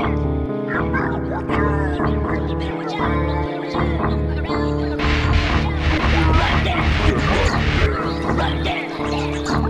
Right there!